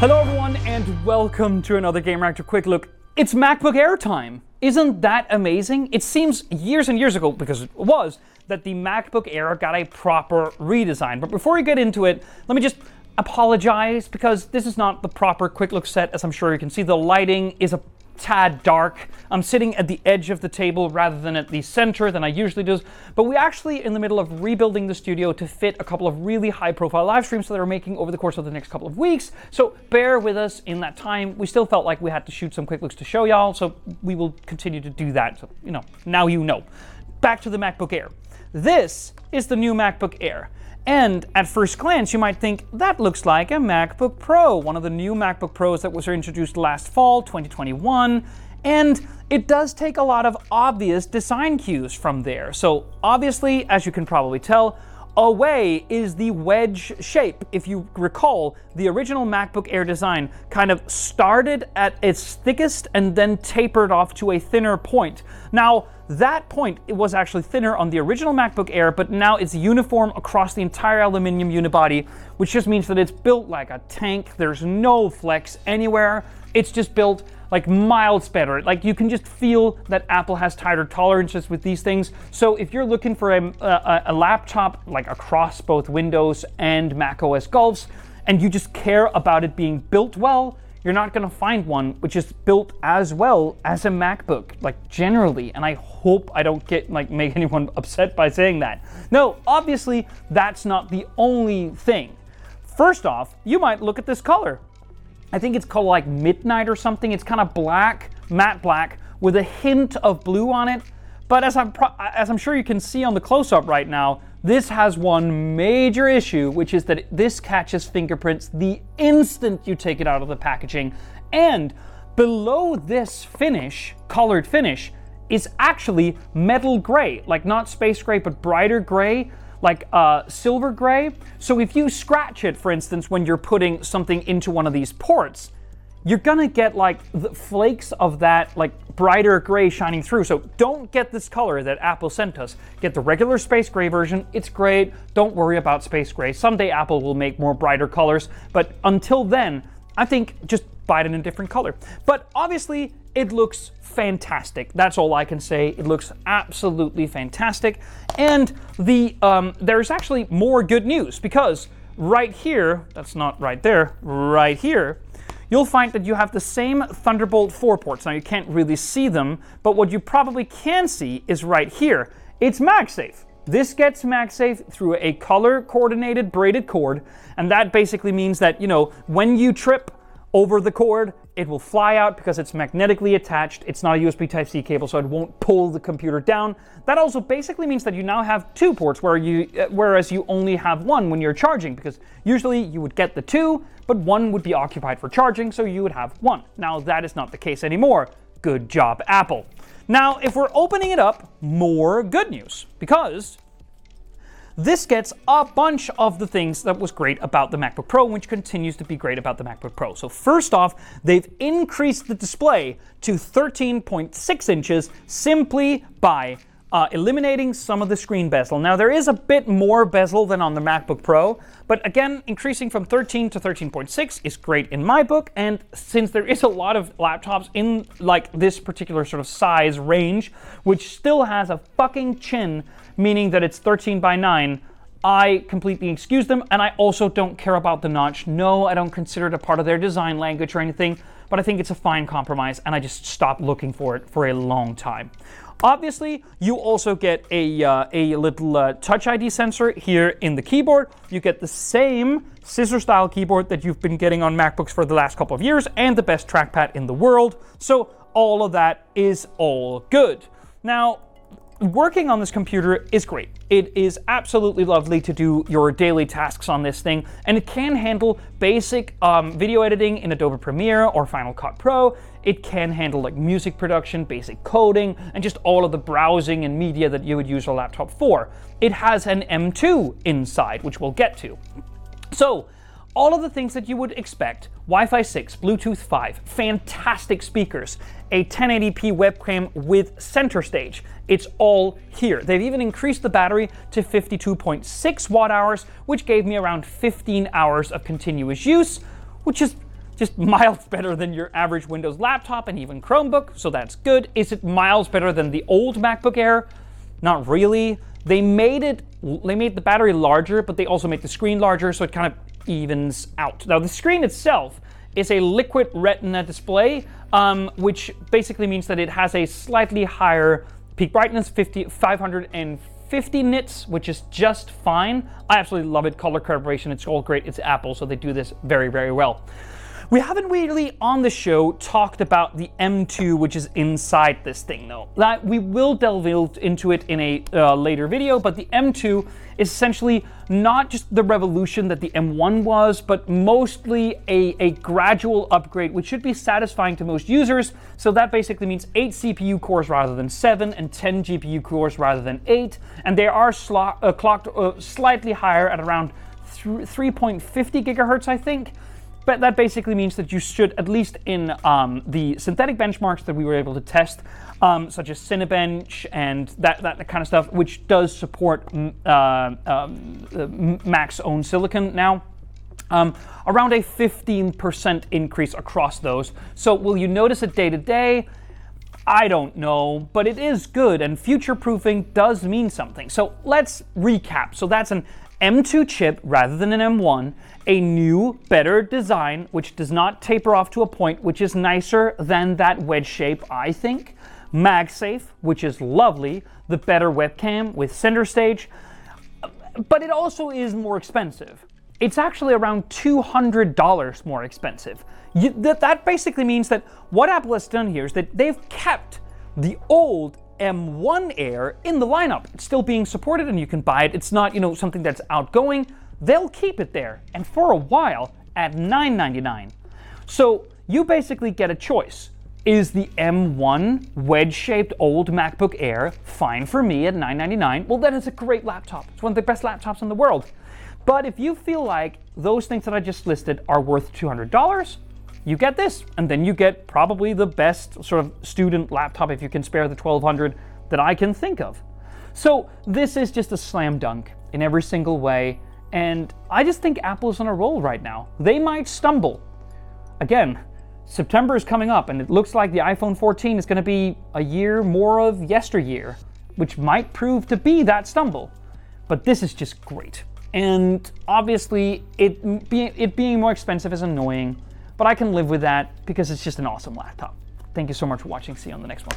Hello, everyone, and welcome to another Gamereactor Quick Look. It's MacBook Air time. Isn't that amazing? It seems years and years ago, because it was, that the MacBook Air got a proper redesign. But before we get into it, let me just apologize because this is not the proper quick look set. As I'm sure you can see, the lighting is a tad dark. I'm sitting at the edge of the table rather than at the center than I usually do. But we're actually in the middle of rebuilding the studio to fit a couple of really high profile live streams that we're making over the course of the next couple of weeks. So bear with us in that time. We still felt like we had to shoot some quick looks to show y'all, so we will continue to do that. So, you know, now you know. Back to the MacBook Air. This is the new MacBook Air. And at first glance, you might think that looks like a MacBook Pro, one of the new MacBook Pros that was introduced last fall, 2021. And it does take a lot of obvious design cues from there. So, obviously, as you can probably tell, away is the wedge shape. If you recall, the original MacBook Air design kind of started at its thickest and then tapered off to a thinner point. Now, that point it was actually thinner on the original MacBook Air, but now it's uniform across the entire aluminum unibody, which just means that it's built like a tank. There's no flex anywhere. It's just built like miles better. Like you can just feel that Apple has tighter tolerances with these things. So if you're looking for a, a, a laptop like across both Windows and Mac OS Gulfs, and you just care about it being built well, you're not going to find one which is built as well as a MacBook, like generally. And I hope I don't get like make anyone upset by saying that. No, obviously that's not the only thing. First off, you might look at this color. I think it's called like midnight or something. It's kind of black, matte black, with a hint of blue on it. But as I'm pro- as I'm sure you can see on the close-up right now, this has one major issue, which is that this catches fingerprints the instant you take it out of the packaging. And below this finish, colored finish, is actually metal gray, like not space gray, but brighter gray, like uh, silver gray. So if you scratch it, for instance, when you're putting something into one of these ports, you're gonna get like the flakes of that like brighter gray shining through. So don't get this color that Apple sent us. Get the regular space gray version. It's great. Don't worry about space gray. Someday Apple will make more brighter colors, but until then, I think just buy it in a different color. But obviously, it looks fantastic. That's all I can say. It looks absolutely fantastic. And the um, there's actually more good news because right here, that's not right there, right here, you'll find that you have the same Thunderbolt 4 ports. Now, you can't really see them, but what you probably can see is right here. It's MagSafe. This gets MagSafe through a color coordinated braided cord, and that basically means that, you know, when you trip over the cord, it will fly out because it's magnetically attached. It's not a USB Type C cable, so it won't pull the computer down. That also basically means that you now have two ports, where you, uh, whereas you only have one when you're charging, because usually you would get the two, but one would be occupied for charging, so you would have one. Now, that is not the case anymore. Good job, Apple. Now, if we're opening it up, more good news, because this gets a bunch of the things that was great about the MacBook Pro, which continues to be great about the MacBook Pro. So, first off, they've increased the display to 13.6 inches simply by uh, eliminating some of the screen bezel. Now, there is a bit more bezel than on the MacBook Pro, but again, increasing from 13 to 13.6 is great in my book. And since there is a lot of laptops in like this particular sort of size range, which still has a fucking chin meaning that it's 13 by 9, I completely excuse them, and I also don't care about the notch. No, I don't consider it a part of their design language or anything, but I think it's a fine compromise, and I just stopped looking for it for a long time. Obviously, you also get a, uh, a little uh, Touch ID sensor here in the keyboard. You get the same scissor style keyboard that you've been getting on MacBooks for the last couple of years, and the best trackpad in the world. So, all of that is all good. Now, working on this computer is great. It is absolutely lovely to do your daily tasks on this thing, and it can handle basic um, video editing in Adobe Premiere or Final Cut Pro. It can handle like music production, basic coding, and just all of the browsing and media that you would use a laptop for. It has an M2 inside, which we'll get to. So, all of the things that you would expect Wi Fi 6, Bluetooth 5, fantastic speakers, a 1080p webcam with center stage. It's all here. They've even increased the battery to 52.6 watt hours, which gave me around 15 hours of continuous use, which is just miles better than your average Windows laptop and even Chromebook, so that's good. Is it miles better than the old MacBook Air? Not really. They made it they made the battery larger, but they also made the screen larger, so it kind of evens out. Now the screen itself is a liquid retina display, um, which basically means that it has a slightly higher peak brightness, 50, 550 nits, which is just fine. I absolutely love it. Color calibration, it's all great. It's Apple, so they do this very, very well. We haven't really on the show talked about the M2, which is inside this thing, though. That we will delve into it in a uh, later video, but the M2 is essentially not just the revolution that the M1 was, but mostly a, a gradual upgrade, which should be satisfying to most users. So that basically means eight CPU cores rather than seven, and 10 GPU cores rather than eight, and they are slo- uh, clocked uh, slightly higher at around 3.50 gigahertz, I think. But that basically means that you should, at least in um, the synthetic benchmarks that we were able to test, um, such as Cinebench and that, that kind of stuff, which does support uh, um, Mac's own silicon now. Um, around a 15% increase across those. So, will you notice it day to day? I don't know, but it is good, and future proofing does mean something. So, let's recap. So, that's an M2 chip rather than an M1, a new, better design, which does not taper off to a point, which is nicer than that wedge shape, I think. MagSafe, which is lovely, the better webcam with center stage, but it also is more expensive. It's actually around $200 more expensive. You, that, that basically means that what Apple has done here is that they've kept the old M1 Air in the lineup. It's still being supported and you can buy it. It's not, you know, something that's outgoing they'll keep it there and for a while at $9.99. So you basically get a choice. Is the M1 wedge shaped old MacBook Air fine for me at $9.99? Well, then it's a great laptop. It's one of the best laptops in the world. But if you feel like those things that I just listed are worth $200, you get this. And then you get probably the best sort of student laptop if you can spare the 1200 that I can think of. So this is just a slam dunk in every single way. And I just think Apple's on a roll right now. They might stumble. Again, September is coming up, and it looks like the iPhone 14 is going to be a year more of yesteryear, which might prove to be that stumble. But this is just great. And obviously, it, be, it being more expensive is annoying, but I can live with that because it's just an awesome laptop. Thank you so much for watching. See you on the next one.